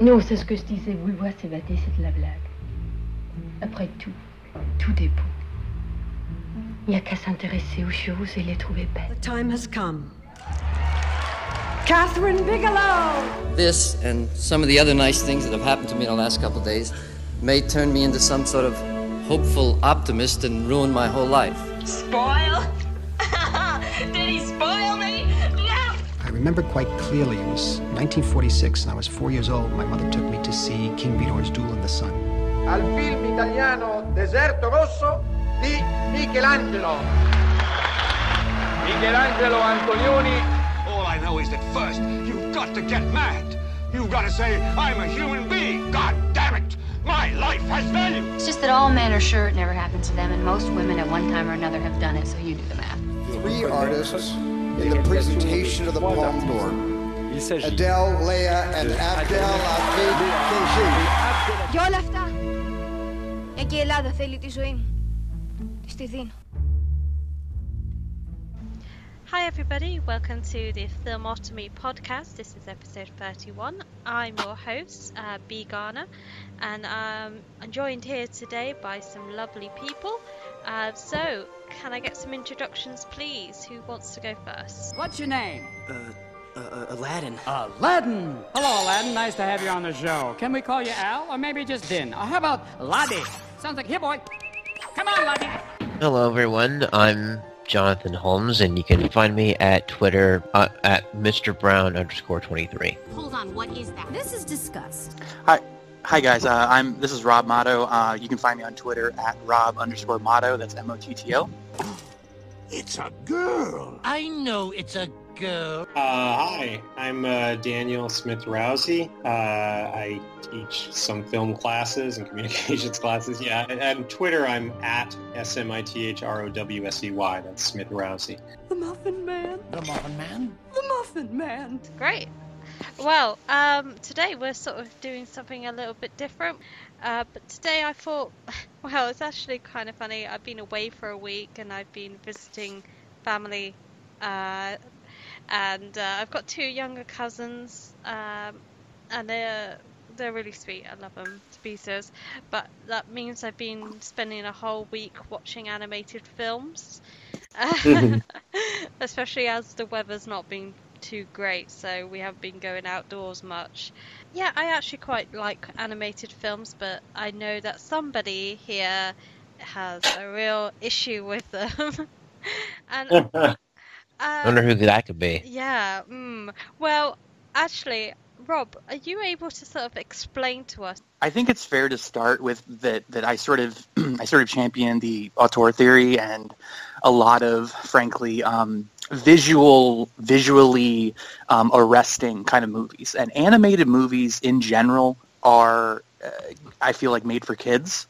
Non, c'est ce que je disais. Vouloir s'évader, c'est de la blague. Après tout, tout est beau. Il n'y a qu'à s'intéresser aux choses et les trouver belles. The time has come. Kathryn Bigelow! This and some of the other nice things that have happened to me in the last couple of days may turn me into some sort of hopeful optimist and ruin my whole life. Spoil? Did he spoil me? No! I remember quite clearly it was 1946 and I was four years old. My mother took me to see King Vidor's Duel in the Sun. al film italiano Deserto Rosso di Michelangelo. Michelangelo Antonioni. All I know is that first, you've got to get mad. You've got to say, I'm a human being. God damn it! My life has value. It's just that all men are sure it never happened to them, and most women at one time or another have done it, so you do the math. Three artists in the presentation of the Palme d'Or. Adele, Leia, and Abdel Hamid Kenji. Για όλα αυτά, μια και η Ελλάδα θέλει τη ζωή μου. Της τη δίνω. Hi, everybody. Welcome to the Filmotomy podcast. This is episode 31. I'm your host, uh, B. Garner, and um, I'm joined here today by some lovely people. Uh, so, can I get some introductions, please? Who wants to go first? What's your name? Uh, uh, Aladdin. Aladdin. Hello, Aladdin. Nice to have you on the show. Can we call you Al, or maybe just Din? Or how about Laddie? Sounds like here, boy. Come on, Laddie. Hello, everyone. I'm Jonathan Holmes, and you can find me at Twitter uh, at Mr. Brown underscore 23. Hold on, what is that? This is disgust. Hi, hi guys. Uh, I'm this is Rob Motto. Uh, you can find me on Twitter at Rob underscore Motto. That's M O T T O. It's a girl. I know it's a girl. Uh, hi, I'm uh, Daniel Smith Rowsey. Uh, I teach some film classes and communications classes. Yeah, and, and Twitter, I'm at S M I T H R O W S E Y. That's Smith Rowsey. The Muffin Man. The Muffin Man. The Muffin Man. Great. Well, um, today we're sort of doing something a little bit different. Uh, but today I thought, well, it's actually kind of funny. I've been away for a week and I've been visiting family. Uh, and uh, I've got two younger cousins, um, and they're they're really sweet. I love them to pieces. But that means I've been spending a whole week watching animated films, especially as the weather's not been too great, so we haven't been going outdoors much. Yeah, I actually quite like animated films, but I know that somebody here has a real issue with them. and I wonder who that could be. yeah, mm, well, actually, Rob, are you able to sort of explain to us? I think it's fair to start with that that I sort of I sort of champion the auteur theory and a lot of frankly um, visual visually um, arresting kind of movies and animated movies in general are uh, I feel like made for kids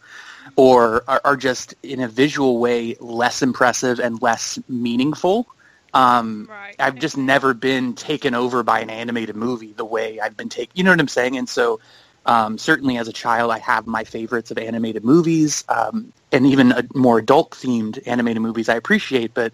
or are, are just in a visual way less impressive and less meaningful. Um, Right. I've just never been taken over by an animated movie the way I've been taken. You know what I'm saying? And so, um, certainly as a child, I have my favorites of animated movies, um, and even a more adult themed animated movies I appreciate. But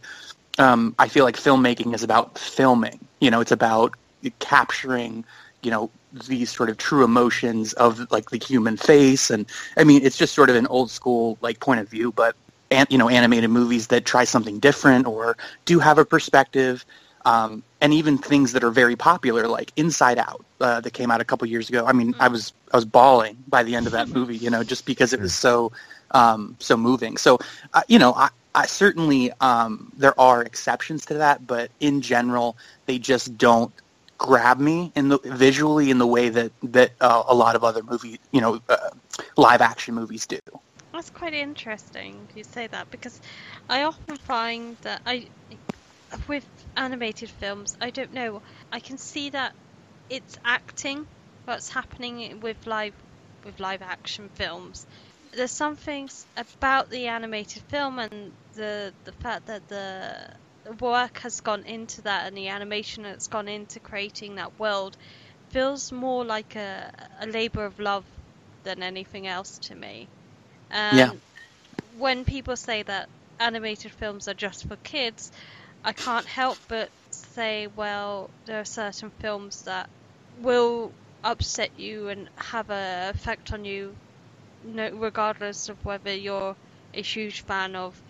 um, I feel like filmmaking is about filming. You know, it's about capturing, you know, these sort of true emotions of like the human face. And I mean, it's just sort of an old school like point of view, but and you know, animated movies that try something different or do have a perspective. Um, and even things that are very popular, like Inside Out, uh, that came out a couple years ago. I mean, I was I was bawling by the end of that movie, you know, just because it was so um, so moving. So, uh, you know, I, I certainly um, there are exceptions to that, but in general, they just don't grab me in the visually in the way that that uh, a lot of other movie, you know, uh, live action movies do. That's quite interesting you say that because I often find that I, with animated films, I don't know, I can see that it's acting what's happening with live with live action films. There's some things about the animated film and the the fact that the work has gone into that and the animation that's gone into creating that world feels more like a, a labor of love than anything else to me. And Yeah. when people say that animated films are just for kids, I can't help but say, well, there are certain films that will upset you and have an effect on you, no, regardless of whether you're a huge fan of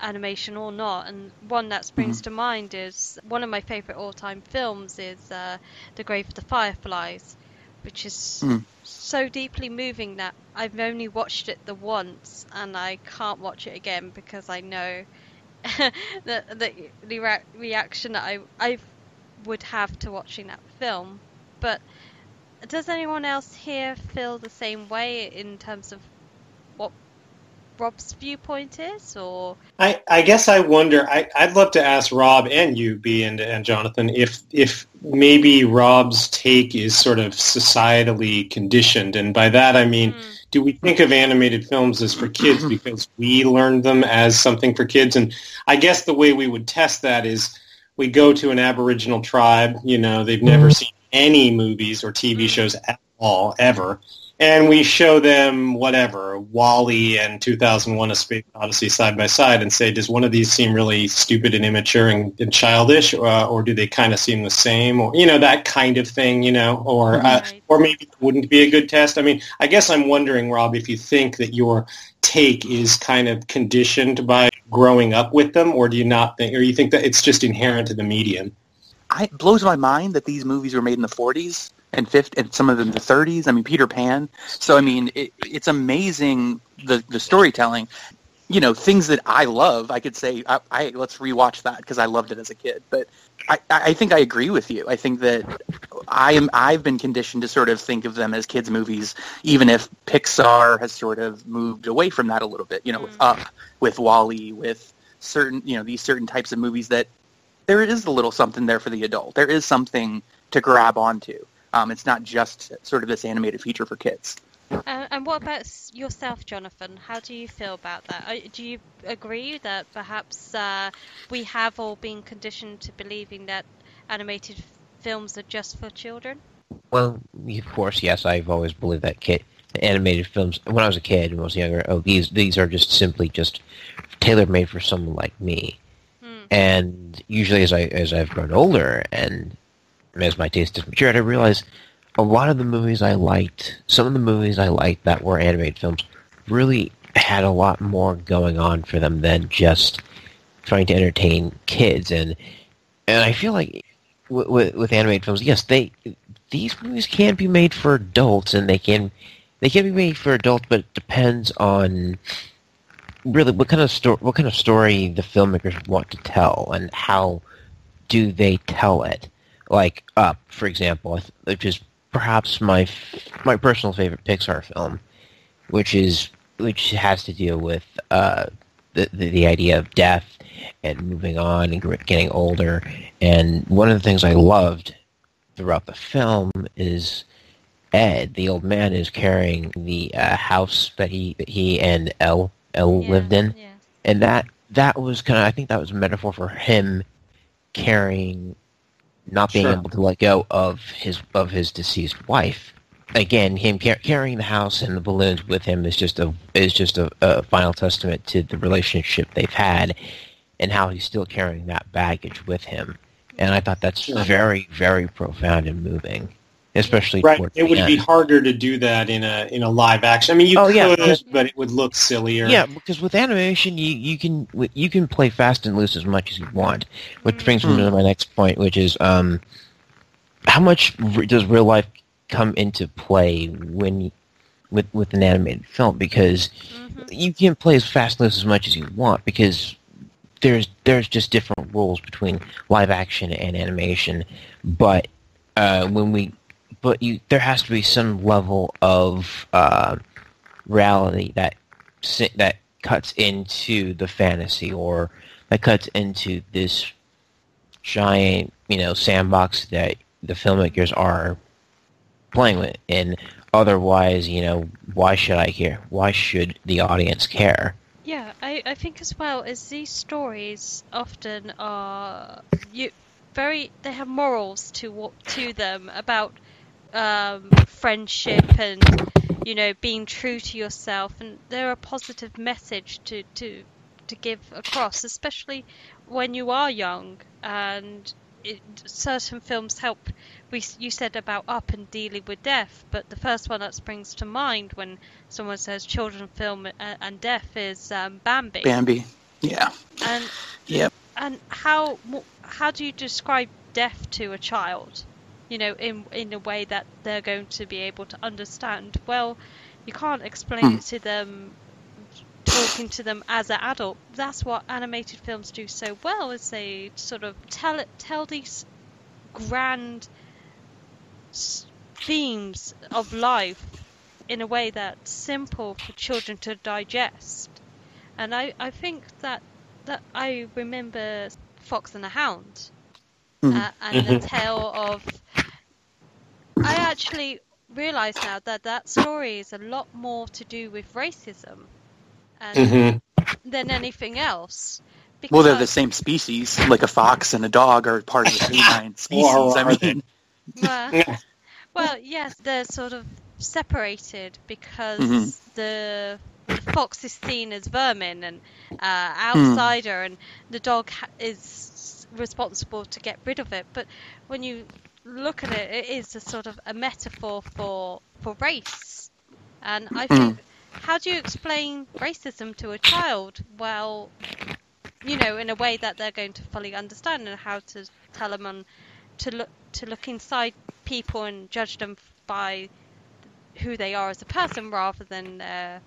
animation or not. And one that springs Mhm. to mind is one of my favorite all-time films is uh, The Grave of the Fireflies, which is Mm. so deeply moving that I've only watched it the once and I can't watch it again because I know the the, the rea- reaction that I I would have to watching that film. But does anyone else here feel the same way in terms of Rob's viewpoint is, or I, I guess I wonder. I, I'd love to ask Rob and you, B and, and Jonathan, if if maybe Rob's take is sort of societally conditioned, and by that I mean, hmm. do we think of animated films as for kids because we learned them as something for kids? And I guess the way we would test that is we go to an Aboriginal tribe. You know, they've never mm-hmm. seen any movies or TV hmm. shows at all ever and we show them whatever WALL-E and 2001: A Space Odyssey side by side, and say, does one of these seem really stupid and immature and, and childish, uh, or do they kind of seem the same, or you know that kind of thing, you know, or uh, or maybe it wouldn't be a good test. I mean, I guess I'm wondering, Rob, if you think that your take is kind of conditioned by growing up with them, or do you not think, or you think that it's just inherent to the medium? I, it blows my mind that these movies were made in the 40s and 50, and some of them the 30s. I mean, Peter Pan. So I mean, it, it's amazing the the storytelling. You know, things that I love. I could say, I, I let's rewatch that because I loved it as a kid. But I, I think I agree with you. I think that I am. I've been conditioned to sort of think of them as kids' movies, even if Pixar has sort of moved away from that a little bit. You know, with mm-hmm. Up, with WALL-E, with certain you know these certain types of movies that there is a little something there for the adult. There is something to grab onto. Um, it's not just sort of this animated feature for kids. Uh, and what about yourself, Jonathan? How do you feel about that? Do you agree that perhaps uh, we have all been conditioned to believing that animated films are just for children? Well, of course, yes. I've always believed that kid animated films. When I was a kid and I was younger, oh, these these are just simply just tailor made for someone like me. And usually, as I as I've grown older and as my taste has matured, I realize a lot of the movies I liked, some of the movies I liked that were animated films, really had a lot more going on for them than just trying to entertain kids. And and I feel like with, with, with animated films, yes, they these movies can be made for adults, and they can they can be made for adults, but it depends on really what kind of story what kind of story the filmmakers want to tell and how do they tell it. Like Up, for example, which is perhaps my my personal favorite Pixar film, which is which has to deal with uh, the, the the idea of death and moving on and getting older. And one of the things I loved throughout the film is Ed, the old man, is carrying the uh, house that he that he and Elle Elle lived in, and that that was kind of I think that was a metaphor for him carrying, not being Sure. able to let go of his of his deceased wife. Again, him car- carrying the house and the balloons with him is just a is just a, a final testament to the relationship they've had, and how he's still carrying that baggage with him. And I thought that's Sure. very very profound and moving, especially Right. towards It the would be end. harder to do that in a in a live action. I mean, you Oh, could, yeah, because- but it would look sillier. Yeah, because with animation, you, you can you can play fast and loose as much as you want, which brings me to my next point, which is um, how much r- does real life come into play when with with an animated film? Because you can play as fast and loose as much as you want, because there's there's just different rules between live action and animation, but uh, when we but you there has to be some level of uh, reality that that cuts into the fantasy or that cuts into this giant you know sandbox that the filmmakers are playing with. And otherwise you know why should i care? Why should the audience care? Yeah, I, I think as well as these stories often are you very they have morals to to them about um, friendship and you know being true to yourself and they're a positive message to to to give across especially when you are young and it, certain films help. We you said about Up and dealing with death, but the first one that springs to mind when someone says children film and, and death is um, Bambi. Bambi. Yeah. And Yep. and how how do you describe death to a child? You know, in in a way that they're going to be able to understand. Well, you can't explain Hmm. it to them talking to them as an adult. That's what animated films do so well, is they sort of tell it, tell these grand s- themes of life in a way that's simple for children to digest. And I, I think that that I remember Fox and the Hound Mhm. uh, and the tale of. I actually realise now that that story is a lot more to do with racism and Mhm. than anything else. Well, they're the same species. Like a fox and a dog are part of the canine species. I mean, Well, well, yes, they're sort of separated because Mhm. the, the fox is seen as vermin and uh, Hmm. outsider, and the dog ha- is responsible to get rid of it. But when you look at it, it is a sort of a metaphor for for race, and I Hmm. think. How do you explain racism to a child? Well, you know, in a way that they're going to fully understand, and how to tell them on to look to look inside people and judge them by who they are as a person rather than uh,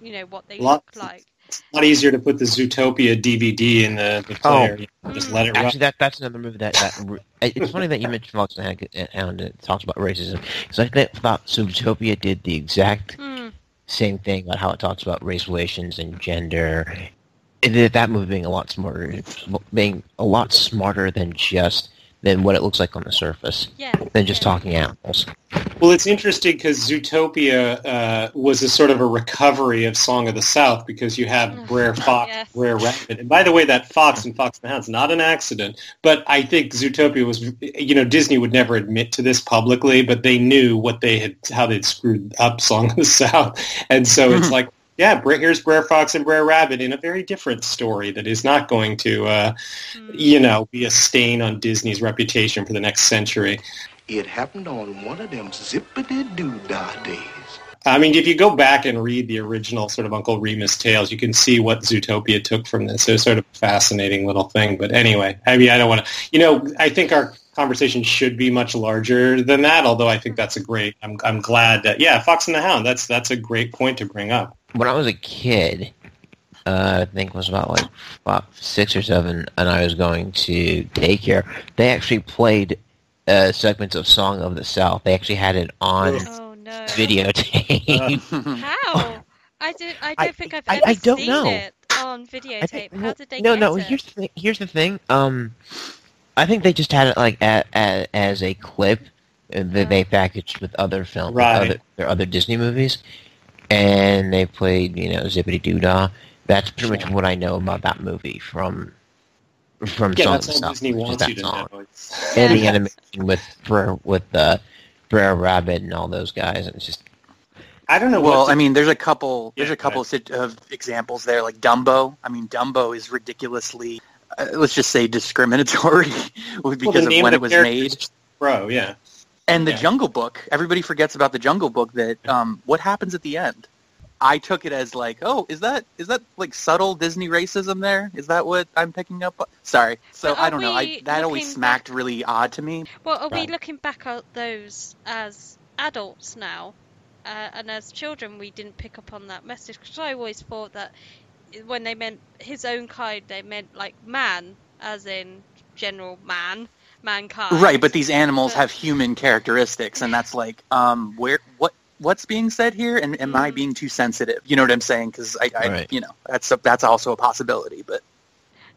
you know what they Lot- look like. It's a lot easier to put the Zootopia DVD in the, the player. You can Just let it run. Actually, that that's another movie that that it's funny that you mentioned Fox and Hound and it talks about racism because I think thought Zootopia did the exact Hmm. same thing about how it talks about race relations and gender. It that movie being a lot smarter, being a lot smarter than just than what it looks like on the surface, Yeah, than just talking animals. Well, it's interesting because Zootopia uh, was a sort of a recovery of Song of the South because you have Brer Fox, Brer Rabbit. And by the way, that Fox and Fox and the Hound's not an accident. But I think Zootopia was, you know, Disney would never admit to this publicly, but they knew what they had, how they'd screwed up Song of the South. And so it's like, yeah, Brer- here's Brer Fox and Brer Rabbit in a very different story that is not going to, uh, you know, be a stain on Disney's reputation for the next century. It happened on one of them zippity-doo-dah days. I mean, if you go back and read the original sort of Uncle Remus tales, you can see what Zootopia took from this. It's sort of a fascinating little thing. But anyway, I mean, I don't want to, you know, I think our conversation should be much larger than that. Although I think that's a great. I'm I'm glad that yeah, Fox and the Hound. That's that's a great point to bring up. When I was a kid, uh, I think it was about like about six or seven, and I was going to daycare. They actually played uh, segments of Song of the South. They actually had it on Oh no! videotape. How? I do. I don't I- think I've I- ever I don't seen know. it on videotape. How did they no, get no. it? Here's the thing. Here's the thing. Um, I think they just had it like a, a, as a clip uh, that they packaged with other films, Right. other, their other Disney movies, and they played you know Zippity Doo Dah. That's pretty much what I know about that movie from from Yeah, Song that's of all Disney wants that you to song. know. And the animation with Brer, with uh, Brer Rabbit and all those guys, and it's just I don't know. Well, I mean, there's a couple. There's a couple sit- of examples there, like Dumbo. I mean, Dumbo is ridiculously, uh, let's just say, discriminatory because Well, of when of it was made. Bro, yeah. And the Yeah. Jungle Book. Everybody forgets about the Jungle Book. That um, what happens at the end? I took it as like, oh, is that is that like subtle Disney racism there? Is that what I'm picking up? Sorry. So I don't know. I that always looking smacked really odd to me. Well, are we Right. looking back at those as adults now? Uh, and as children, we didn't pick up on that message because I always thought that when they meant his own kind, they meant like man, as in general man, mankind. Right, but these animals have human characteristics, and that's like, um, where what what's being said here, and am I being too sensitive? You know what I'm saying? Because I, I Right. you know, that's a, that's also a possibility. But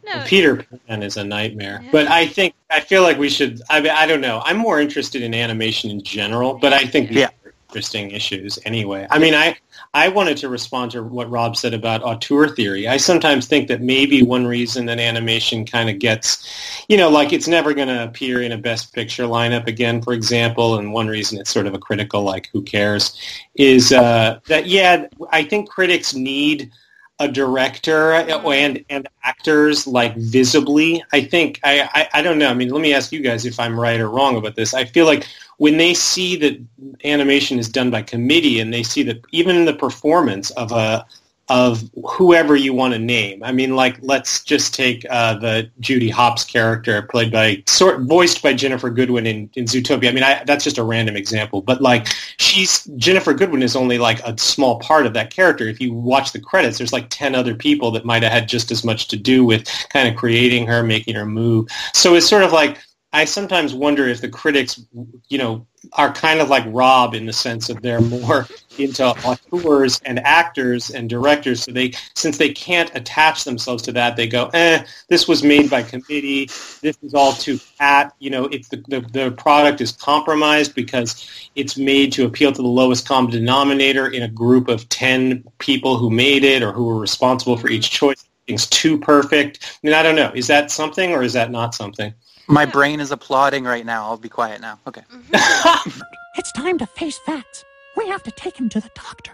No, Peter Pan is a nightmare. But I think I feel like we should. I mean, I don't know. I'm more interested in animation in general, but I think these Yeah. are interesting issues anyway. I mean, I I wanted to respond to what Rob said about auteur theory. I sometimes think that maybe one reason that animation kind of gets, you know, like it's never going to appear in a Best Picture lineup again, for example, and one reason it's sort of a critical, like who cares, is uh, that yeah, I think critics need a director mm-hmm. and and actors like visibly. I think I, I I don't know. I mean, let me ask you guys if I'm right or wrong about this. I feel like when they see that animation is done by committee and they see that even the performance of a of whoever you want to name. I mean, like let's just take uh, the Judy Hopps character played by sort voiced by Ginnifer Goodwin in, in Zootopia. I mean, I, that's just a random example, but like she's Ginnifer Goodwin is only like a small part of that character. If you watch the credits, there's like ten other people that might have had just as much to do with kind of creating her, making her move. So it's sort of like I sometimes wonder if the critics, you know, are kind of like Rob in the sense of they're more into auteurs and actors and directors. So they, since they can't attach themselves to that, they go, eh, this was made by committee. This is all too pat. You know, if the, the, the product is compromised because it's made to appeal to the lowest common denominator in a group of 10 people who made it or who were responsible for each choice. Things too perfect. I mean, I don't know. Is that something or is that not something? My brain is applauding right now. I'll be quiet now. Okay. It's time to face facts. We have to take him to the doctor.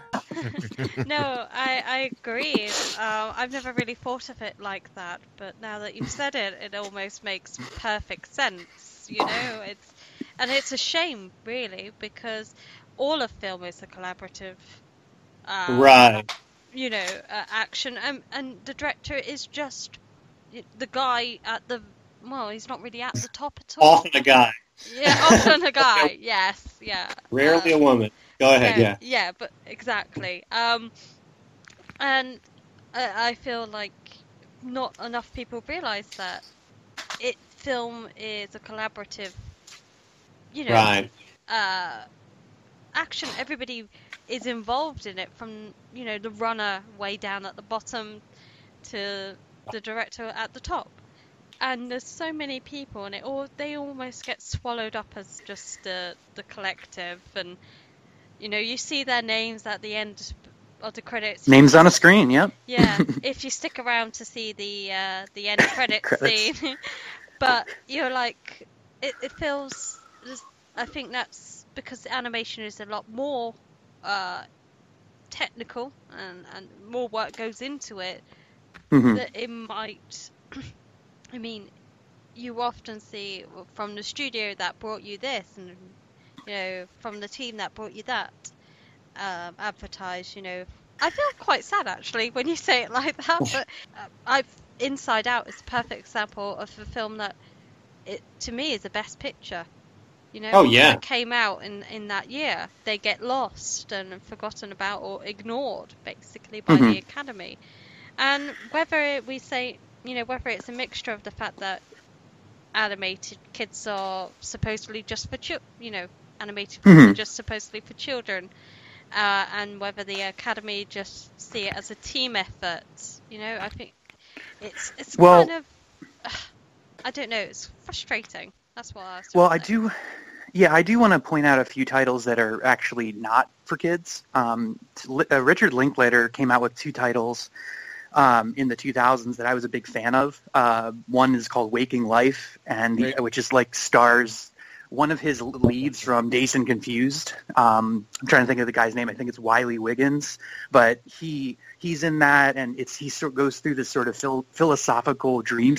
no, I, I agree. Uh, I've never really thought of it like that, but now that you've said it, it almost makes perfect sense. You know, it's and it's a shame, really, because all of film is a collaborative. Um, right. You know, uh, action, and and the director is just the guy at the well, he's not really at the top at all. Often a guy. Yeah, often a guy. yes, yeah. Rarely uh, a woman. Go ahead. Yeah, yeah. Yeah, but exactly. Um, and I, I feel like not enough people realize that it film is a collaborative. You know. Right. Uh, action. Everybody is involved in it, from you know the runner way down at the bottom to the director at the top and there's so many people, and it all they almost get swallowed up as just the the collective, and you know you see their names at the end of the credits. Names on a screen, yep. Yeah, if you stick around to see the uh, the end credit scene, but you're like, it, it feels. I think that's because the animation is a lot more uh, technical and, and more work goes into it. Mm-hmm. That it might I mean, you often see from the studio that brought you this, and you know, from the team that brought you that, um, advertise. You know, I feel quite sad actually when you say it like that. But uh, I've Inside Out is a perfect example of a film that, it to me, is the best picture. You know, oh yeah, that came out in in that year. They get lost and forgotten about or ignored basically by mm-hmm. the Academy. And whether we say you know, whether it's a mixture of the fact that animated kids are supposedly just for children, you know, animated films mm-hmm. are just supposedly for children, uh, and whether the academy just see it as a team effort. You know, I think it's it's well, kind of uh, I don't know, it's frustrating. That's what I was. Well, I do. Yeah, I do want to point out a few titles that are actually not for kids. Um, uh, Richard Linklater came out with two titles um, in the 2000s that I was a big fan of. Uh, one is called Waking Life, and the, which is like stars one of his leads from Dazed and Confused. Um, I'm trying to think of the guy's name. I think it's Wiley Wiggins, but he he's in that, and it's he sort of goes through this sort of phil- philosophical dream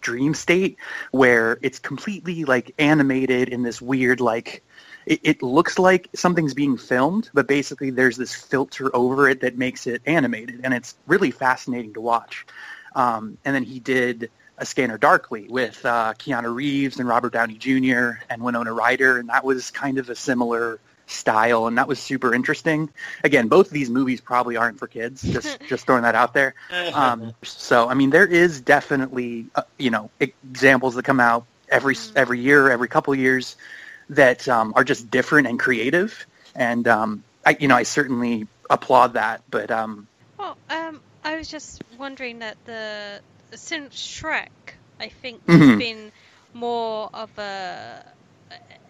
dream state where it's completely like animated in this weird like it, it looks like something's being filmed, but basically there's this filter over it that makes it animated, and it's really fascinating to watch. Um, and then he did A Scanner Darkly with uh, Keanu Reeves and Robert Downey Jr. and Winona Ryder, and that was kind of a similar style, and that was super interesting. Again, both of these movies probably aren't for kids. Just just throwing that out there. Um, so I mean, there is definitely uh, you know examples that come out every every year, every couple years that um, are just different and creative. And um, I, you know, I certainly applaud that. But um, well, um, I was just wondering that the since Shrek, I think mm-hmm. has been more of a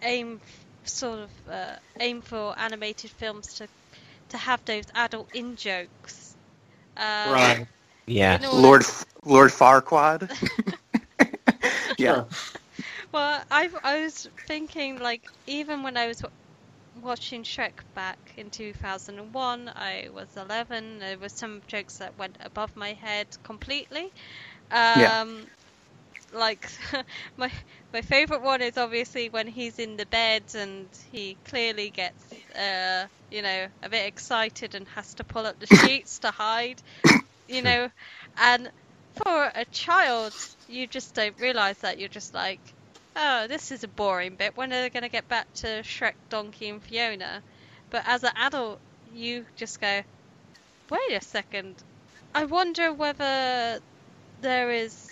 aim sort of uh, aim for animated films to to have those adult in jokes. Uh, right. Yeah. Lord Lord Farquaad. yeah. Well, I I was thinking like even when I was watching Shrek back in 2001. I was 11. There were some jokes that went above my head completely. Um, Yeah. Like my my favorite one is obviously when he's in the bed and he clearly gets uh, you know a bit excited and has to pull up the sheets to hide. You know, and for a child, you just don't realize that. You're just like, oh, this is a boring bit. When are they going to get back to Shrek, Donkey, and Fiona? But as an adult, you just go, wait a second. I wonder whether there is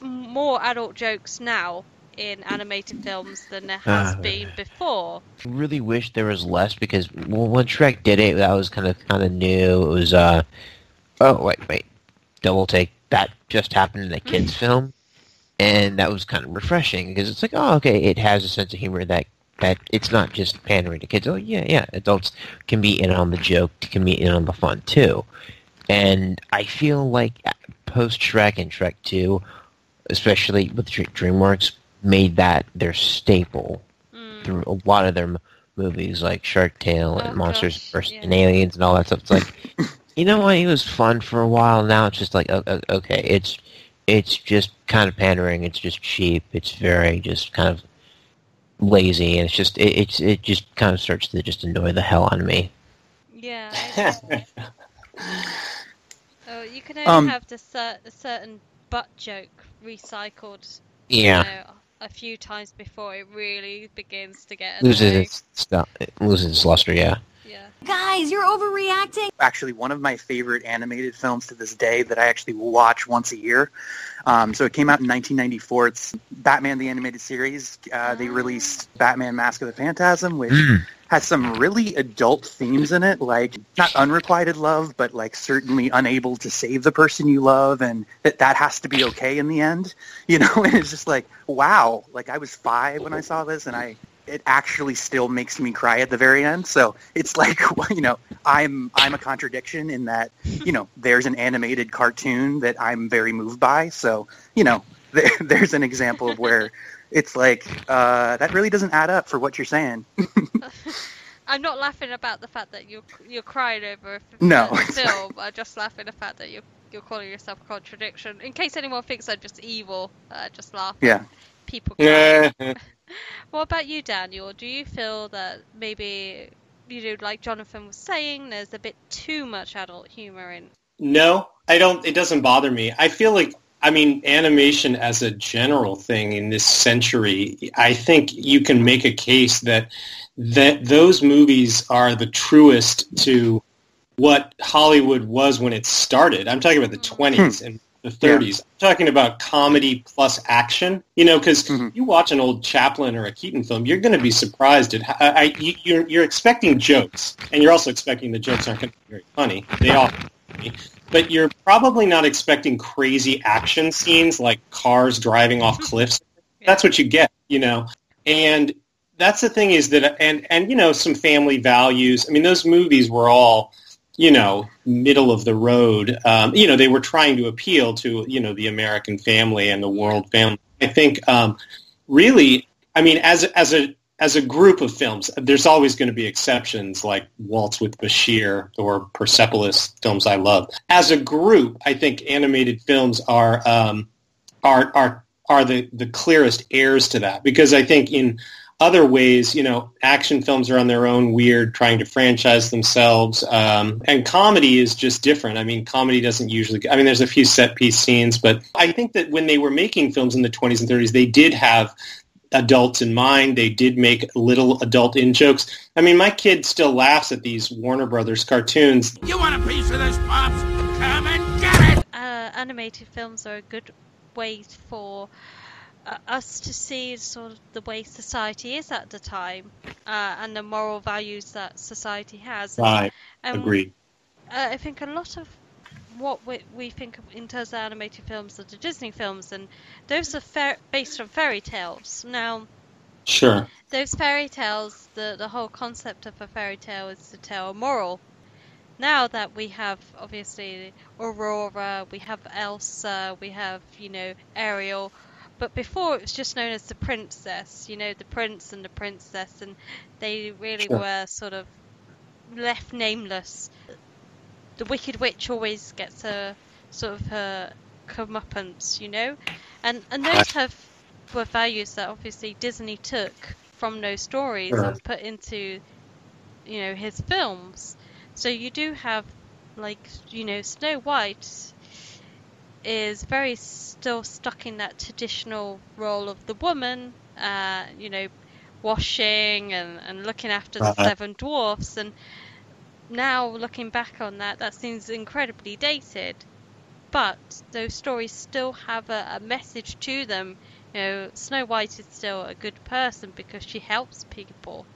more adult jokes now in animated films than there has Ah. been before. I really wish there was less because well, when Shrek did it, that was kind of kind of new. It was uh oh wait wait double take that just happened in a kids film, and that was kind of refreshing because it's like oh okay it has a sense of humor that that it's not just pandering to kids. Oh yeah yeah adults can be in on the joke, can be in on the fun too, and I feel like uh, post Shrek and Shrek Two, especially with DreamWorks, made that their staple mm. through a lot of their m- movies like Shark Tale and Oh, Monsters vs. yeah. and Aliens and all that stuff. It's like, you know what? It was fun for a while. Now it's just like, okay, it's it's just kind of pandering. It's just cheap. It's very just kind of lazy, and it's just it, it's it just kind of starts to just annoy the hell out of me. Yeah. I- oh, you can only Um, have the cer- a certain butt joke recycled. Yeah. You know, a few times before it really begins to get Loses its stuff. It loses its luster. Yeah. Guys, you're overreacting. actually one of my favorite animated films to this day that I actually watch once a year. Um, so it came out in 1994. It's Batman the Animated Series. Uh, They released Batman Mask of the Phantasm, which has some really adult themes in it, like not unrequited love, but like certainly unable to save the person you love, and that that has to be okay in the end. You know, and it's just like, wow. Like I was five when I saw this, and I it actually still makes me cry at the very end. So it's like you know, I'm I'm a contradiction in that you know there's an animated cartoon that I'm very moved by. So you know, there, there's an example of where it's like uh, that really doesn't add up for what you're saying. I'm not laughing about the fact that you're you're crying over a No, film. I'm just laughing at the fact that you're you're calling yourself a contradiction. In case anyone thinks I'm just evil, uh, just laugh. Yeah. People. Yeah. what about you, Daniel? Do you feel that maybe you know, like Jonathan was saying, there's a bit too much adult humor in? No, I don't. It doesn't bother me. I feel like, I mean, animation as a general thing in this century, I think you can make a case that that those movies are the truest to what Hollywood was when it started. I'm talking about the hmm. 20s and the 30s. I'm talking about comedy plus action. You know, because mm-hmm. you watch an old Chaplin or a Keaton film, you're going to be surprised at how I, you, you're you're expecting jokes, and you're also expecting the jokes aren't going to be very funny. They all funny. But you're probably not expecting crazy action scenes like cars driving off mm-hmm. cliffs. That's what you get, you know. And that's the thing is that and and you know some family values. I mean, those movies were all you know middle of the road. Um, you know, they were trying to appeal to you know the American family and the world family. I think um, really, I mean, as as a as a group of films, there's always going to be exceptions like Waltz with Bashir or Persepolis, films I love. As a group, I think animated films are um, are are are the, the clearest heirs to that because I think in other ways, you know, action films are on their own weird, trying to franchise themselves, um, and comedy is just different. I mean, comedy doesn't usually. I mean, there's a few set piece scenes, but I think that when they were making films in the 20s and 30s, they did have adults in mind. They did make little adult in jokes. I mean, my kid still laughs at these Warner Brothers cartoons. You want a piece of this, Pops? Come and get it! uh, animated films are a good way for uh, us to see sort of the way society is at the time uh, and the moral values that society has. Right. and, Agreed. Uh, I think a lot of what we, we think of in terms of animated films are the Disney films, and those are fa- based on fairy tales. Now, Sure. those fairy tales, the the whole concept of a fairy tale is to tell a moral. Now that we have obviously Aurora, we have Elsa, we have you know Ariel, but before it was just known as the princess. You know, the prince and the princess, and they really Sure. were sort of left nameless. The Wicked Witch always gets her sort of her comeuppance, you know, and and those have were values that obviously Disney took from those stories Sure. and uh-huh. put into you know his films. So you do have like you know Snow White is very still stuck in that traditional role of the woman, uh, you know, washing and, and looking after the Right. seven dwarfs. And now looking back on that, that seems incredibly dated. But those stories still have a, a message to them. You know, Snow White is still a good person because she helps people.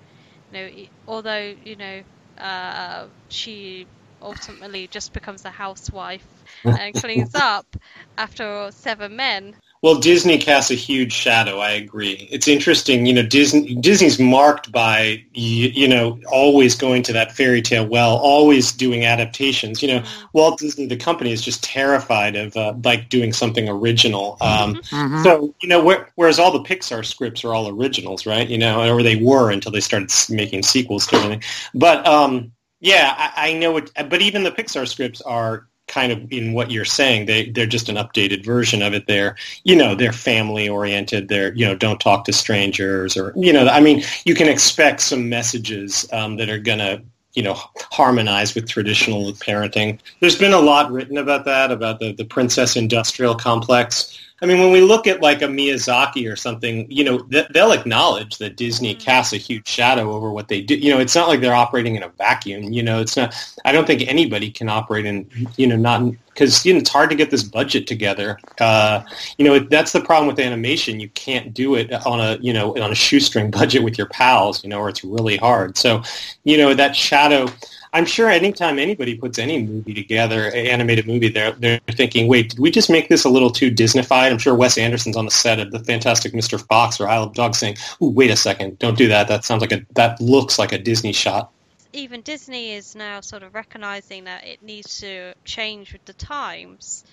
You know, although you know uh, she ultimately just becomes a housewife and cleans up after seven men. Well, Disney casts a huge shadow. I agree. It's interesting, you know. Disney Disney's marked by you, you know always going to that fairy tale well, always doing adaptations. You know, Walt Disney, the company, is just terrified of uh, like doing something original. Um, Mhm. So you know, where, whereas all the Pixar scripts are all originals, right? You know, or they were until they started making sequels to everything. But um, yeah, I, I know it. But even the Pixar scripts are kind of in what you're saying. They they're just an updated version of it. They're you know they're family oriented. They're you know don't talk to strangers or you know I mean you can expect some messages um, that are gonna you know harmonize with traditional parenting. There's been a lot written about that about the the princess industrial complex. I mean, when we look at like a Miyazaki or something, you know, th- they'll acknowledge that Disney casts a huge shadow over what they do. You know, it's not like they're operating in a vacuum. You know, it's not. I don't think anybody can operate in, you know, not because you know, it's hard to get this budget together. Uh, you know, that's the problem with animation. You can't do it on a, you know, on a shoestring budget with your pals. You know, or it's really hard. So, you know, that shadow. I'm sure anytime anybody puts any movie together, an animated movie, they're they're thinking, wait, did we just make this a little too Disneyfied? I'm sure Wes Anderson's on the set of the Fantastic Mr. Fox or Isle of Dogs saying, "Ooh, wait a second, don't do that. That sounds like a that looks like a Disney shot." Even Disney is now sort of recognizing that it needs to change with the times.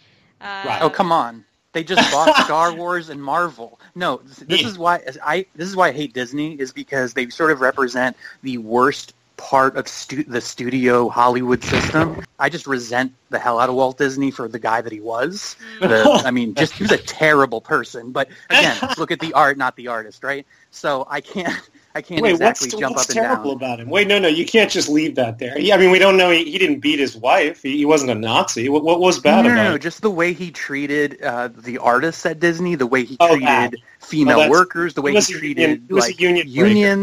Uh, Oh come on! They just bought Star Wars and Marvel. No, this, this is why I this is why I hate Disney is because they sort of represent the worst part of stu- the studio Hollywood system. I just resent the hell out of Walt Disney for the guy that he was. The, I mean, just he was a terrible person. But again, look at the art, not the artist, right? So I can't I can't Wait, exactly what's, jump what's up and terrible down. about him? Wait, no, no, you can't just leave that there. Yeah, I mean, we don't know. He, he didn't beat his wife. He, he wasn't a Nazi. What, what was bad no, no, about no, it? just the way he treated uh, the artists at Disney, the way he Oh, treated that. female that's- workers, the way he, treated union- he was a like union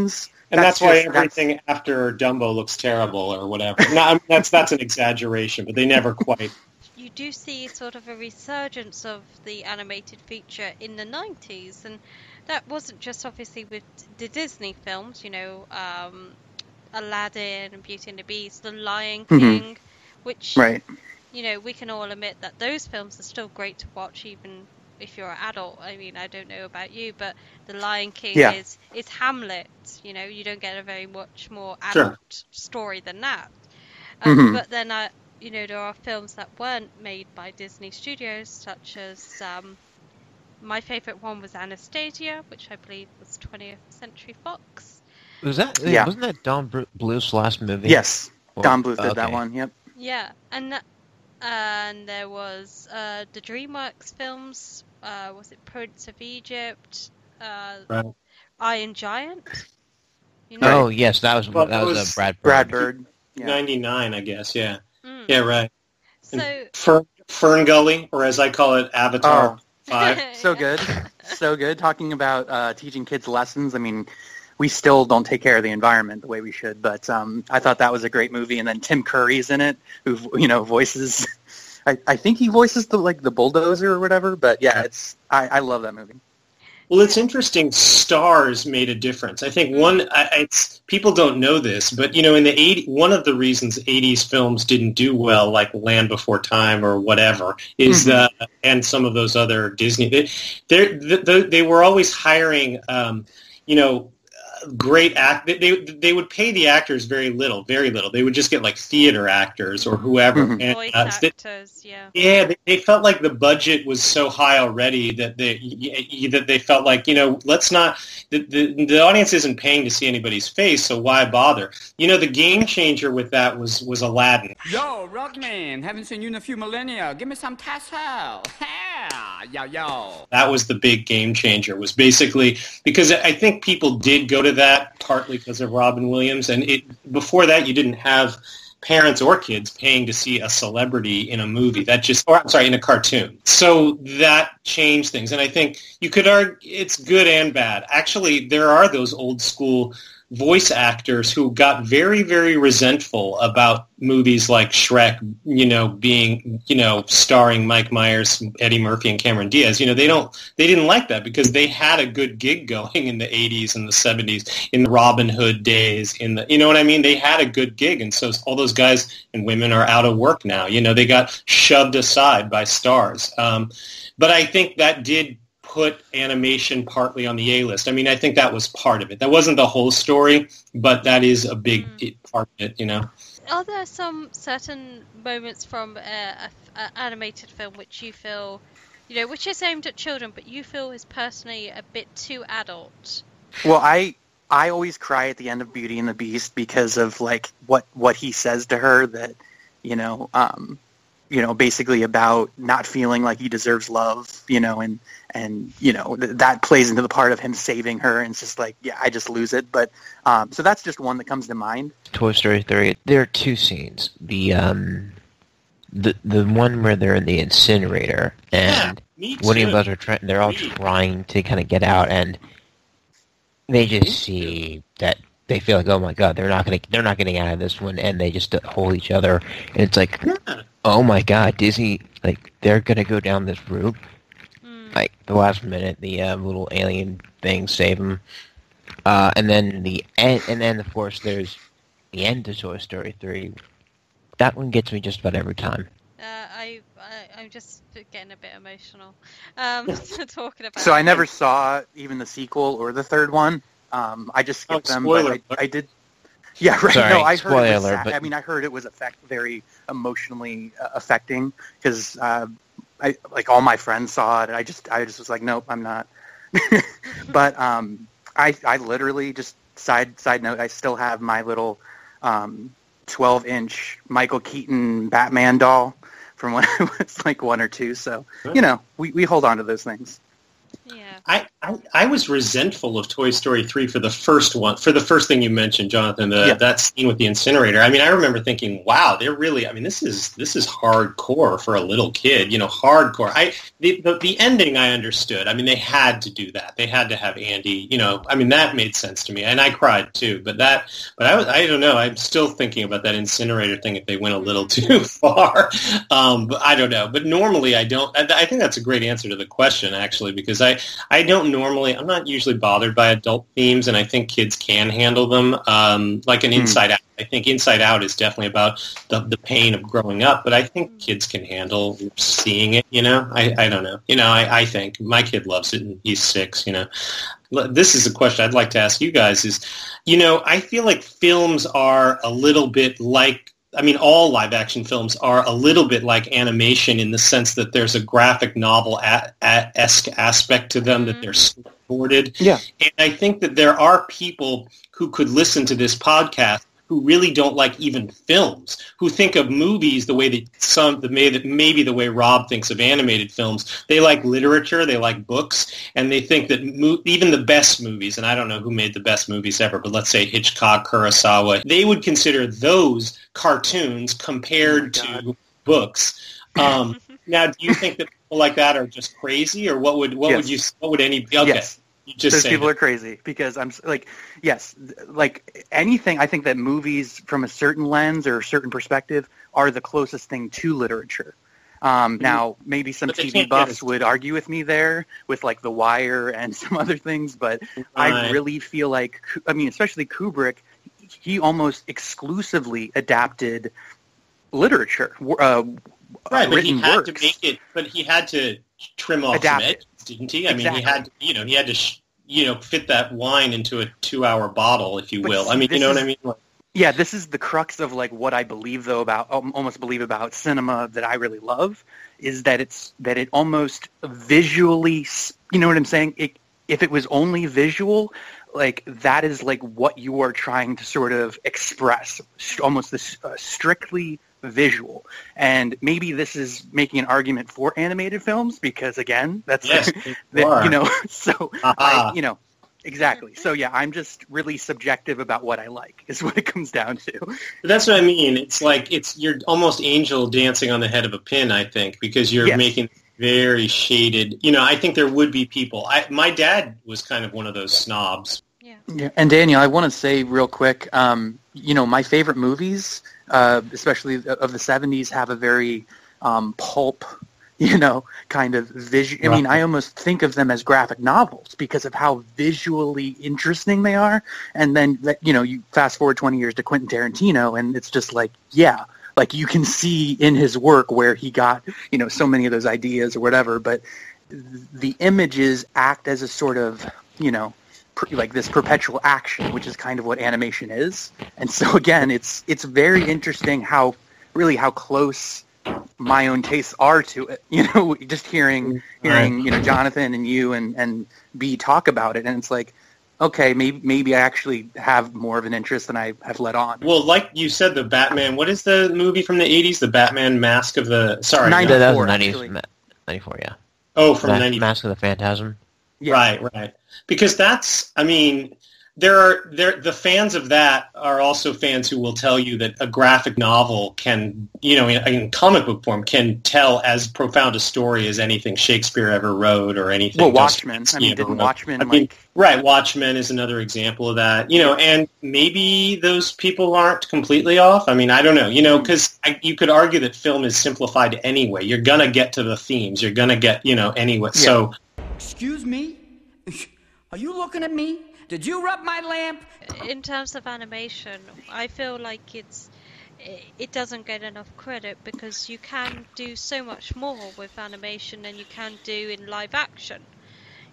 breaker. And that's, why just- that's- everything after Dumbo looks terrible or whatever. no, I mean, that's that's an exaggeration, but they never quite. you do see sort of a resurgence of the animated feature in the 90s and that wasn't just obviously with the disney films you know um, aladdin and beauty and the beast the lion Mhm. king which Right. you know we can all admit that those films are still great to watch even if you're an adult i mean i don't know about you but the lion king Yeah. is is hamlet you know you don't get a very much more Sure. adult story than that um, Mhm. but then uh, you know there are films that weren't made by disney studios such as um, my favorite one was anastasia which i believe was 20th century fox Was that? Yeah. Wasn't that Don Br- Bluth's last movie? Yes, Or- Don Bluth did that one. Yep. Yeah, and that, and there was uh, the DreamWorks films. Uh, was it Prince of Egypt? Uh, Right. Iron Giant. You Oh yes, that was Well, that that was, was uh, Brad Bird. Brad Bird. Yeah. Ninety nine, I guess. Yeah. Mm. Yeah. Right. So Fern, Fern Gully, or as I call it, Avatar Oh. Five. So good, so good. Talking about uh, teaching kids lessons. I mean, we still don't take care of the environment the way we should, but um, I thought that was a great movie. And then Tim Curry's in it, who you know voices. I, I think he voices the like the bulldozer or whatever. But yeah, it's I, I love that movie. Well, it's interesting. Stars made a difference. I think one. I, it's people don't know this, but you know, in the 80, one of the reasons '80s films didn't do well, like Land Before Time or whatever, is Mhm. that, and some of those other Disney, they, they're, they, they were always hiring, um, you know, great act. They, they they would pay the actors very little, very little. They would just get like theater actors or whoever. Mm-hmm. And, Voice uh, actors, yeah. Yeah, they, they felt like the budget was so high already that they that they felt like you know let's not the, the the audience isn't paying to see anybody's face, so why bother? You know, the game changer with that was was Aladdin. Yo, Rugman, haven't seen you in a few millennia. Give me some tassel. Yo, yo. That was the big game changer. Was basically because I think people did go to that partly because of Robin Williams, and it before that you didn't have parents or kids paying to see a celebrity in a movie. That just, or I'm sorry, in a cartoon. So that changed things, and I think you could argue it's good and bad. Actually, there are those old school voice actors who got very, very resentful about movies like Shrek, you know, being, you know, starring Mike Myers, Eddie Murphy, and Cameron Diaz. You know, they don't, they didn't like that because they had a good gig going in the 80s and the 70s, in the Robin Hood days, in the, you know what I mean? They had a good gig, and so all those guys and women are out of work now. You know, they got shoved aside by stars. Um, but I think that did put animation partly on the A list. I mean, I think that was part of it. That wasn't the whole story, but that is a big mm. part of it, you know. Are there some certain moments from an animated film which you feel, you know, which is aimed at children, but you feel is personally a bit too adult? Well, I I always cry at the end of Beauty and the Beast because of like what what he says to her that, you know, um, you know, basically about not feeling like he deserves love, you know, and and you know th- that plays into the part of him saving her, and it's just like, yeah, I just lose it. But um, so that's just one that comes to mind. Toy Story three. There are two scenes. The um, the the one where they're in the incinerator and yeah, Woody and Buzz are trying. They're all trying to kind of get out, and they just see that they feel like, oh my god, they're not gonna, they're not getting out of this one, and they just hold each other, and it's like, yeah. oh my god, Disney, like they're gonna go down this route. Mm. Like the last minute, the uh, little alien thing save them, uh, and then the end, and then of course there's the end of Toy Story three. That one gets me just about every time. Uh, I, I am just getting a bit emotional um, talking about. So I never saw even the sequel or the third one. Um, I just skipped oh, them, but I, I, did. Yeah, right. Sorry, no, I heard it was. alert, but... I mean, I heard it was affect very emotionally uh, affecting because uh, I like all my friends saw it, and I just I just was like, nope, I'm not. but um, I I literally just side side note, I still have my little um, 12 inch Michael Keaton Batman doll from when I was like one or two. So you know, we we hold on to those things. Yeah. I, I, I was resentful of Toy Story 3 for the first one, for the first thing you mentioned, Jonathan, the, Yeah. that scene with the incinerator. I mean, I remember thinking, wow, they're really, I mean, this is, this is hardcore for a little kid, you know, hardcore. I, the, the, the ending I understood. I mean, they had to do that. They had to have Andy, you know, I mean, that made sense to me. And I cried too, but that, but I was, I don't know. I'm still thinking about that incinerator thing if they went a little too far. Um, but I don't know. But normally I don't, I, I think that's a great answer to the question, actually, because I, I don't normally, I'm not usually bothered by adult themes, and I think kids can handle them. Um, like an Inside Out. I think Inside Out is definitely about the, the pain of growing up, but I think kids can handle seeing it, you know? I, I don't know. You know, I, I think my kid loves it, and he's six, you know? This is a question I'd like to ask you guys is, you know, I feel like films are a little bit like I mean, all live action films are a little bit like animation in the sense that there's a graphic novel esque aspect to them that they're mm-hmm. storyboarded. Yeah. And I think that there are people who could listen to this podcast who really don't like even films, who think of movies the way that some, the way that maybe the way Rob thinks of animated films. They like literature, they like books, and they think that mo- even the best movies, and I don't know who made the best movies ever, but let's say Hitchcock, Kurosawa, they would consider those cartoons compared to books. Um, now, do you think that people like that are just crazy, or what would what Yes. would you what would any okay? Yes. You just Those people that. are crazy because I'm like, yes, like anything. I think that movies from a certain lens or a certain perspective are the closest thing to literature. Um, Now, maybe some TV buffs would argue with me there with like The Wire and some other things, but I really feel like, I mean, especially Kubrick, he almost exclusively adapted literature, uh, right, but he had works. to make it. But he had to trim off Adapt some it. edges, didn't he? I mean, he Exactly. had, you know, he had to, sh- you know fit that wine into a two hour bottle, if you But will. I mean, you know what I mean? Like, Yeah, this is the crux of like what I believe though about um, almost believe about cinema that I really love is that it's that it almost visually, you know what I'm saying? It, if it was only visual, like that is like what you are trying to sort of express, almost this uh, strictly visual. And maybe this is making an argument for animated films because again, that's Yes, that, you are. you know, so I, you know, Exactly. So yeah, I'm just really subjective about what I like. Is what it comes down to. That's what I mean. It's like it's you're almost angel dancing on the head of a pin. I think because you're Yes. making very shaded. You know, I think there would be people. I, my dad was kind of one of those snobs. Yeah. And Daniel, I want to say real quick, um, you know, my favorite movies, uh, especially of the '70s, have a very um, pulp, you know, kind of vision. I mean, I almost think of them as graphic novels because of how visually interesting they are. And then, you know, you fast forward 20 years to Quentin Tarantino, and it's just like, yeah, like you can see in his work where he got, you know, so many of those ideas or whatever. But the images act as a sort of, you know, like this perpetual action, which is kind of what animation is. And so again, it's it's very interesting how really how close my own tastes are to it. You know, just hearing hearing you know Jonathan and you and and B talk about it, and it's like, okay, maybe maybe I actually have more of an interest than I have let on. Well, like you said, the Batman. What is the movie from the '80s? The Batman Mask of the. Sorry, Ninety- no. that was 94, 90, actually. 94, yeah. Oh, from Ma- '90. Mask of the Phantasm. Right, right. Because that's, I mean, there are there the fans of that are also fans who will tell you that a graphic novel can, you know, in, in comic book form, can tell as profound a story as anything Shakespeare ever wrote or anything. Well, Watchmen. I mean, didn't. Watchmen I mean, like right? Watchmen is another example of that. You know, and maybe those people aren't completely off. I mean, I don't know. You know, mm. because you could argue that film is simplified anyway. You're gonna get to the themes. You're gonna get, you know, anyway. So. Excuse me? Are you looking at me? Did you rub my lamp? in terms of animation, I feel like it's it doesn't get enough credit because you can do so much more with animation than you can do in live action.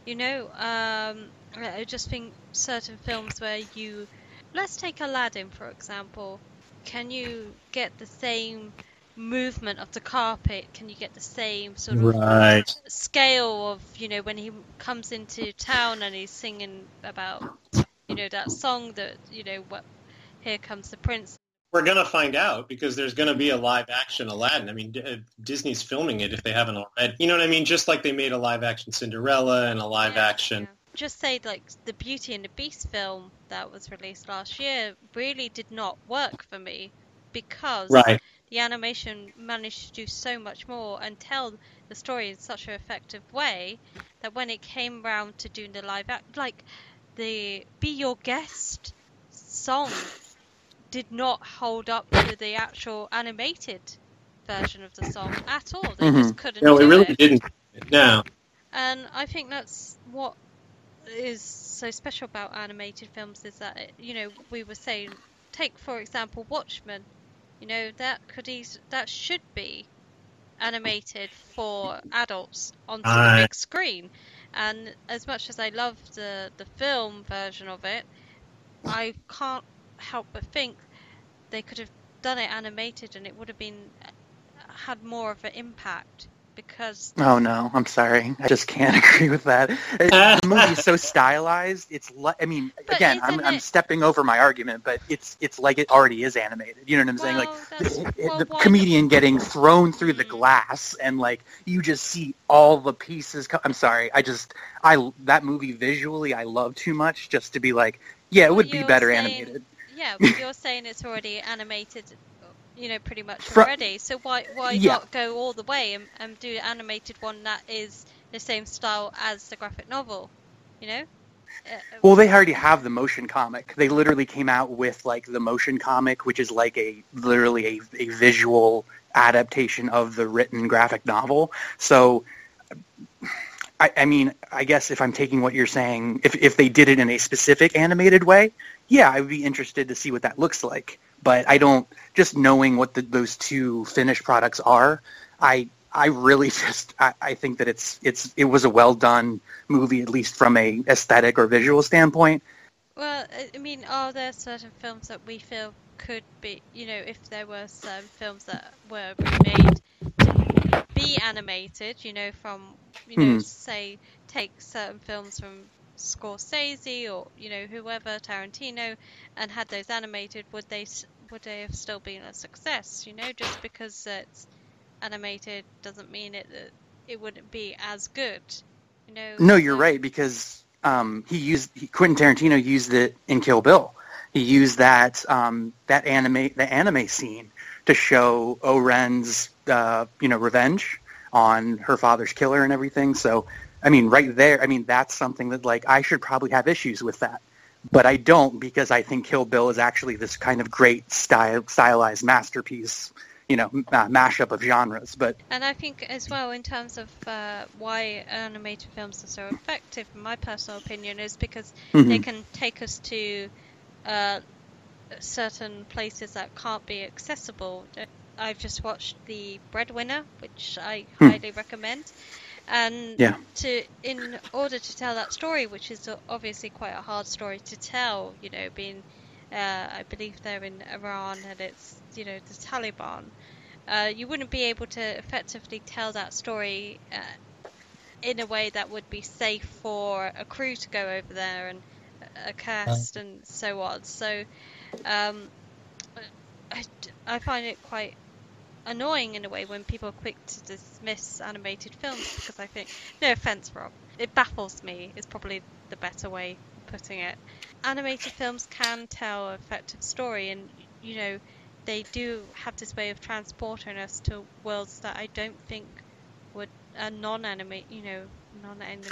You know, um, I just think certain films where you, let's take Aladdin for example. Can you get the same movement of the carpet? Can you get the same sort of Right. scale of you know when he comes into town and he's singing about you know that song that you know what here comes the prince We're gonna find out because there's gonna be a live action Aladdin. I mean, D- uh, Disney's filming it if they haven't already. You know what I mean? Just like they made a live action Cinderella and a live action. just say like the beauty and the beast film that was released last year really did not work for me because Right. The animation managed to do so much more and tell the story in such an effective way that when it came round to doing the live act like the be your guest song did not hold up to the actual animated version of the song at all they just mm-hmm. couldn't No, it really it. didn't. No. And I think that's what is so special about animated films is that it, you know we were saying take for example Watchmen, you know that could eas- that should be animated for adults onto the big screen. And as much as I love the the film version of it, I can't help but think they could have done it animated and it would have been uh, had more of an impact because Oh no, I'm sorry. I just can't agree with that. It- the movie's so stylized. It's like I mean, again, I'm, I'm stepping over my argument, but it's it's like it already is animated. You know what I'm saying? Like the, the comedian getting thrown through the mm. glass, and like you just see all the pieces. Co- I'm sorry. I just I that movie visually I love too much just to be like, yeah, it would be better saying- animated. Yeah, but you're saying it's already animated, you know, pretty much Fro- already. So why why Yeah. not go all the way and, and do an animated one that is the same style as the graphic novel? You know? Uh, Well, they already have the motion comic. They literally came out with like the motion comic, which is like a literally a, a visual adaptation of the written graphic novel. So, I, I mean, I guess if I'm taking what you're saying, if if they did it in a specific animated way, yeah, I would be interested to see what that looks like. But I don't just knowing what the, those two finished products are. I I really just I, I think that it's it's it was a well done movie at least from a aesthetic or visual standpoint. Well, I mean, are there certain films that we feel could be, you know, if there were some films that were remade to be animated, you know, from, you know, Hmm. say, take certain films from Scorsese or, you know, whoever, Tarantino, and had those animated, would they would they have still been a success? You know, just because it's animated doesn't mean it that it wouldn't be as good. You know. No, you're right because um, he used he, Quentin Tarantino used it in Kill Bill. He used that um, that anime the anime scene to show O-Ren's uh, you know revenge on her father's killer and everything. So I mean, right there, I mean that's something that like I should probably have issues with that, but I don't because I think Kill Bill is actually this kind of great style stylized masterpiece. You know, uh, mashup of genres, but And I think as well, in terms of uh, why animated films are so effective, in my personal opinion, is because they Mhm. can take us to uh, certain places that can't be accessible. I've just watched The Breadwinner, which I Hmm. highly recommend. And Yeah. to in order to tell that story, which is obviously quite a hard story to tell, you know, being uh, I believe they're in Iran and it's you know the Taliban. Uh, you wouldn't be able to effectively tell that story uh, in a way that would be safe for a crew to go over there and a cast and so on. So um, I, I find it quite annoying in a way when people are quick to dismiss animated films because I think, no offense, Rob, it baffles me. Is probably the better way of putting it. Animated films can tell an effective story, and you know they do have this way of transporting us to worlds that I don't think would a non-animate, you know, non-anime.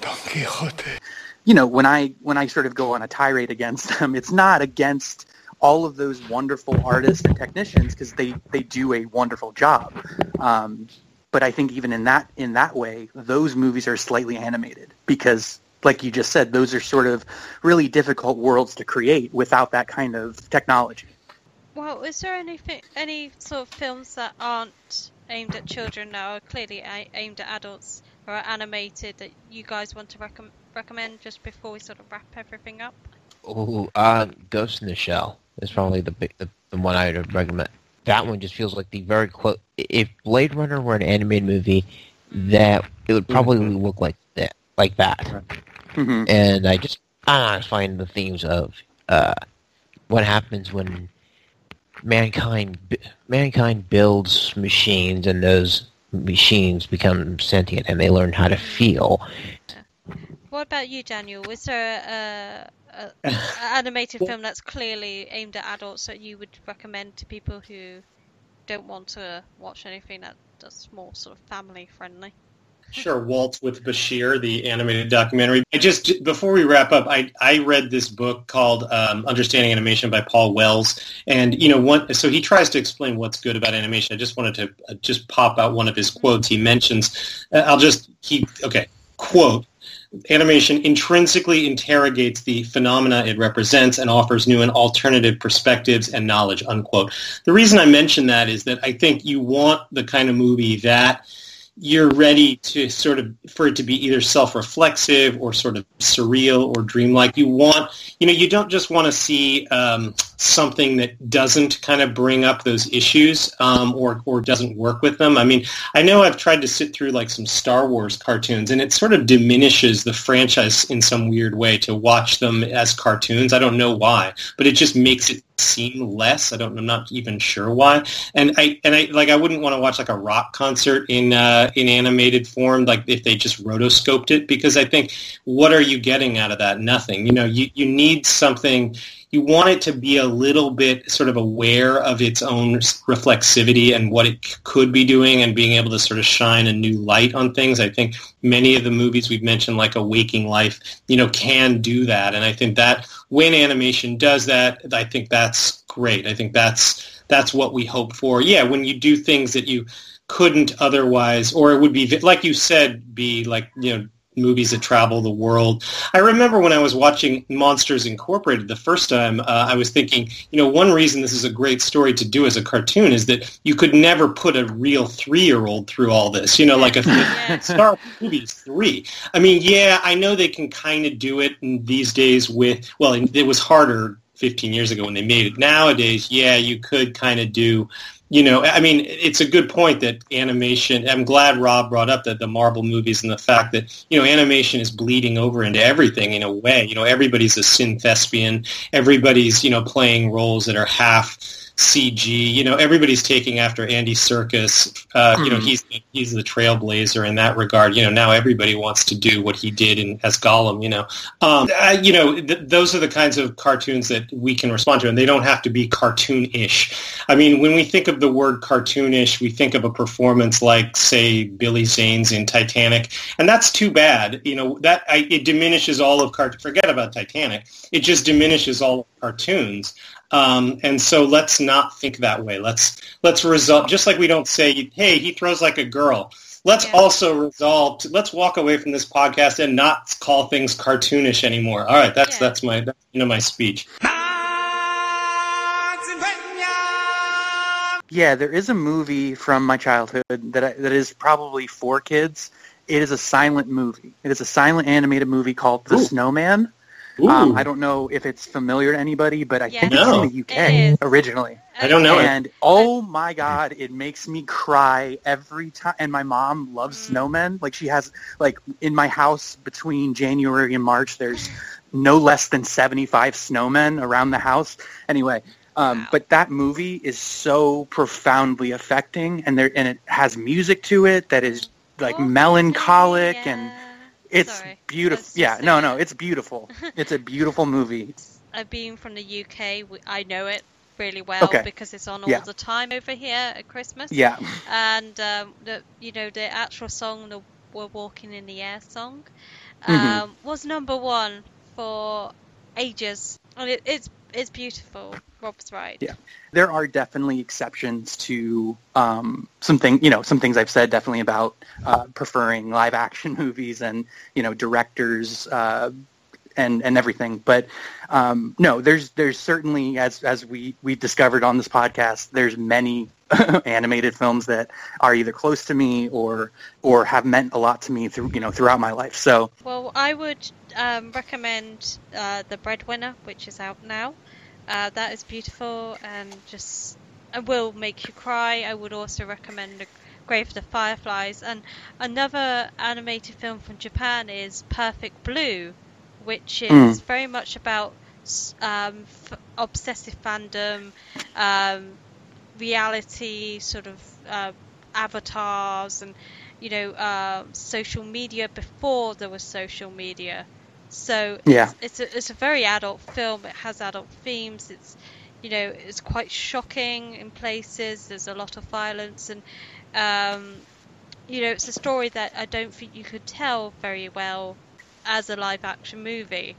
Don Quixote. You know, when I when I sort of go on a tirade against them, it's not against all of those wonderful artists and technicians because they they do a wonderful job. Um, but I think even in that in that way, those movies are slightly animated because, like you just said, those are sort of really difficult worlds to create without that kind of technology. Well, is there anything, any sort of films that aren't aimed at children that are clearly aimed at adults or are animated that you guys want to recom- recommend just before we sort of wrap everything up? Ooh, uh, Ghost in the Shell is probably the big, the, the one I would recommend. That one just feels like the very close. If Blade Runner were an animated movie, that it would probably look like that, like that. And I just, I don't find the themes of uh, what happens when mankind mankind builds machines, and those machines become sentient, and they learn how to feel. What about you, Daniel? Was there a, a, a animated film that's clearly aimed at adults that you would recommend to people who don't want to watch anything that- that's more sort of family friendly? Sure, Waltz with Bashir, the animated documentary. I just before we wrap up, I I read this book called um, Understanding Animation by Paul Wells, and you know one. So he tries to explain what's good about animation. I just wanted to uh, just pop out one of his quotes. He mentions, uh, I'll just keep okay quote. Animation intrinsically interrogates the phenomena it represents and offers new and alternative perspectives and knowledge. Unquote. The reason I mention that is that I think you want the kind of movie that you're ready to sort of for it to be either self-reflexive or sort of surreal or dreamlike. You want, you know, you don't just want to see um, something that doesn't kind of bring up those issues um, or or doesn't work with them. I mean, I know I've tried to sit through like some Star Wars cartoons, and it sort of diminishes the franchise in some weird way to watch them as cartoons. I don't know why, but it just makes it seem less. I don't. I'm not even sure why. And I and I like I wouldn't want to watch like a rock concert in uh, in animated form, like if they just rotoscoped it, because I think what are you getting out of that? Nothing. You know, you you need something. You want it to be a little bit sort of aware of its own reflexivity and what it could be doing and being able to sort of shine a new light on things. I think many of the movies we've mentioned, like A Waking Life, you know, can do that. And I think that when animation does that, I think that's great. I think that's that's what we hope for. Yeah, when you do things that you couldn't otherwise, or it would be like you said, be like you know movies that travel the world. I remember when I was watching Monsters Incorporated the first time, uh, I was thinking, you know, one reason this is a great story to do as a cartoon is that you could never put a real three-year-old through all this. You know, like a Star Wars movie is three. I mean, yeah, I know they can kind of do it these days with, well, it was harder 15 years ago when they made it. Nowadays, yeah, you could kind of do you know, I mean, it's a good point that animation. I'm glad Rob brought up that the Marvel movies and the fact that you know animation is bleeding over into everything in a way. You know, everybody's a synthespian. Everybody's you know playing roles that are half CG. You know, everybody's taking after Andy Serkis. Uh, mm-hmm. You know, hmm. he's he's the trailblazer in that regard. You know, now everybody wants to do what he did in as Gollum. You know, um, you know, th- those are the kinds of cartoons that we can respond to, and they don't have to be cartoonish. I mean, when we think of the word cartoonish, we think of a performance like, say, Billy Zane's in Titanic, and that's too bad. You know, that I, it diminishes all of cart. Forget about Titanic. It just diminishes all of cartoons. Um, and so let's not think that way. Let's let's resolve. Just like we don't say, "Hey, he throws like a girl." Let's yeah. also resolve. To, let's walk away from this podcast and not call things cartoonish anymore. All right, that's yeah. that's my that's, you know my speech. Yeah, there is a movie from my childhood that I, that is probably for kids. It is a silent movie. It is a silent animated movie called The Ooh. Snowman. Um, I don't know if it's familiar to anybody, but I yes. think no. it's in the UK originally. I don't know. And it. oh my god, it makes me cry every time. And my mom loves mm. snowmen. Like she has, like in my house between January and March, there's no less than 75 snowmen around the house. Anyway, um, wow. But that movie is so profoundly affecting, and there and it has music to it that is like oh, melancholic yeah. and it's Sorry. beautiful. Yeah, no, no, it's beautiful. it's a beautiful movie. Uh, being from the UK, I know it really well okay. because it's on all yeah. the time over here at Christmas. Yeah. And um, the you know the actual song, the "We're Walking in the Air" song, mm-hmm. um, mm-hmm. was number one for ages, and it, it's it's beautiful. Rob's right. Yeah, there are definitely exceptions to um, some thing, you know, some things I've said definitely about uh, preferring live action movies and you know directors uh, and and everything. But um, no, there's there's certainly as as we we discovered on this podcast, there's many animated films that are either close to me or or have meant a lot to me through you know throughout my life. So well, I would um, recommend uh, The Breadwinner, which is out now. Uh, that is beautiful and just it will make you cry. I would also recommend Grave of the Fireflies. And another animated film from Japan is Perfect Blue, which is mm. very much about um, f- obsessive fandom, um, reality, sort of uh, avatars, and you know, uh, social media before there was social media. So yeah. it's, it's a it's a very adult film. It has adult themes. It's you know it's quite shocking in places. There's a lot of violence and um, you know it's a story that I don't think you could tell very well as a live action movie.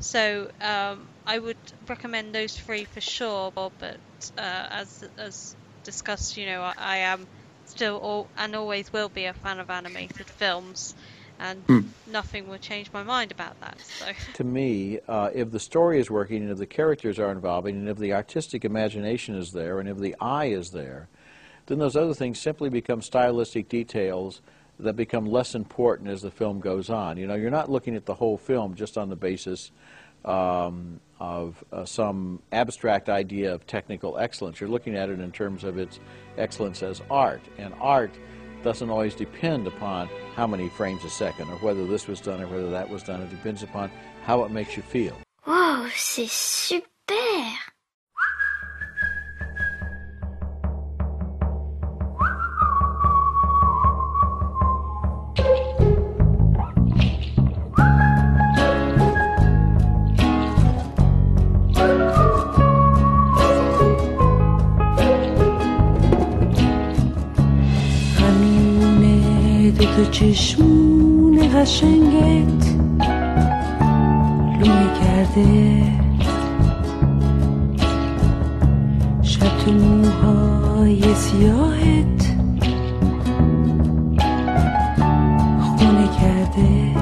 So um, I would recommend those three for sure. But uh, as as discussed, you know I, I am still all, and always will be a fan of animated films and mm. nothing will change my mind about that. So. To me, uh, if the story is working, and if the characters are involving, and if the artistic imagination is there, and if the eye is there, then those other things simply become stylistic details that become less important as the film goes on. You know, you're not looking at the whole film just on the basis um, of uh, some abstract idea of technical excellence. You're looking at it in terms of its excellence as art, and art doesn't always depend upon how many frames a second or whether this was done or whether that was done. It depends upon how it makes you feel. Oh, c'est super! چشمون قشنگت لوی کرده شب تو موهای سیاهت خونه کرده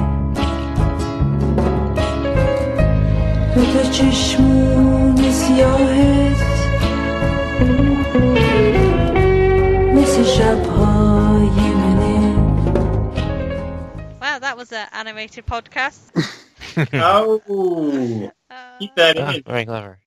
دوتا چشمون سیاهت animated podcast. oh, keep that Ah, in. very clever.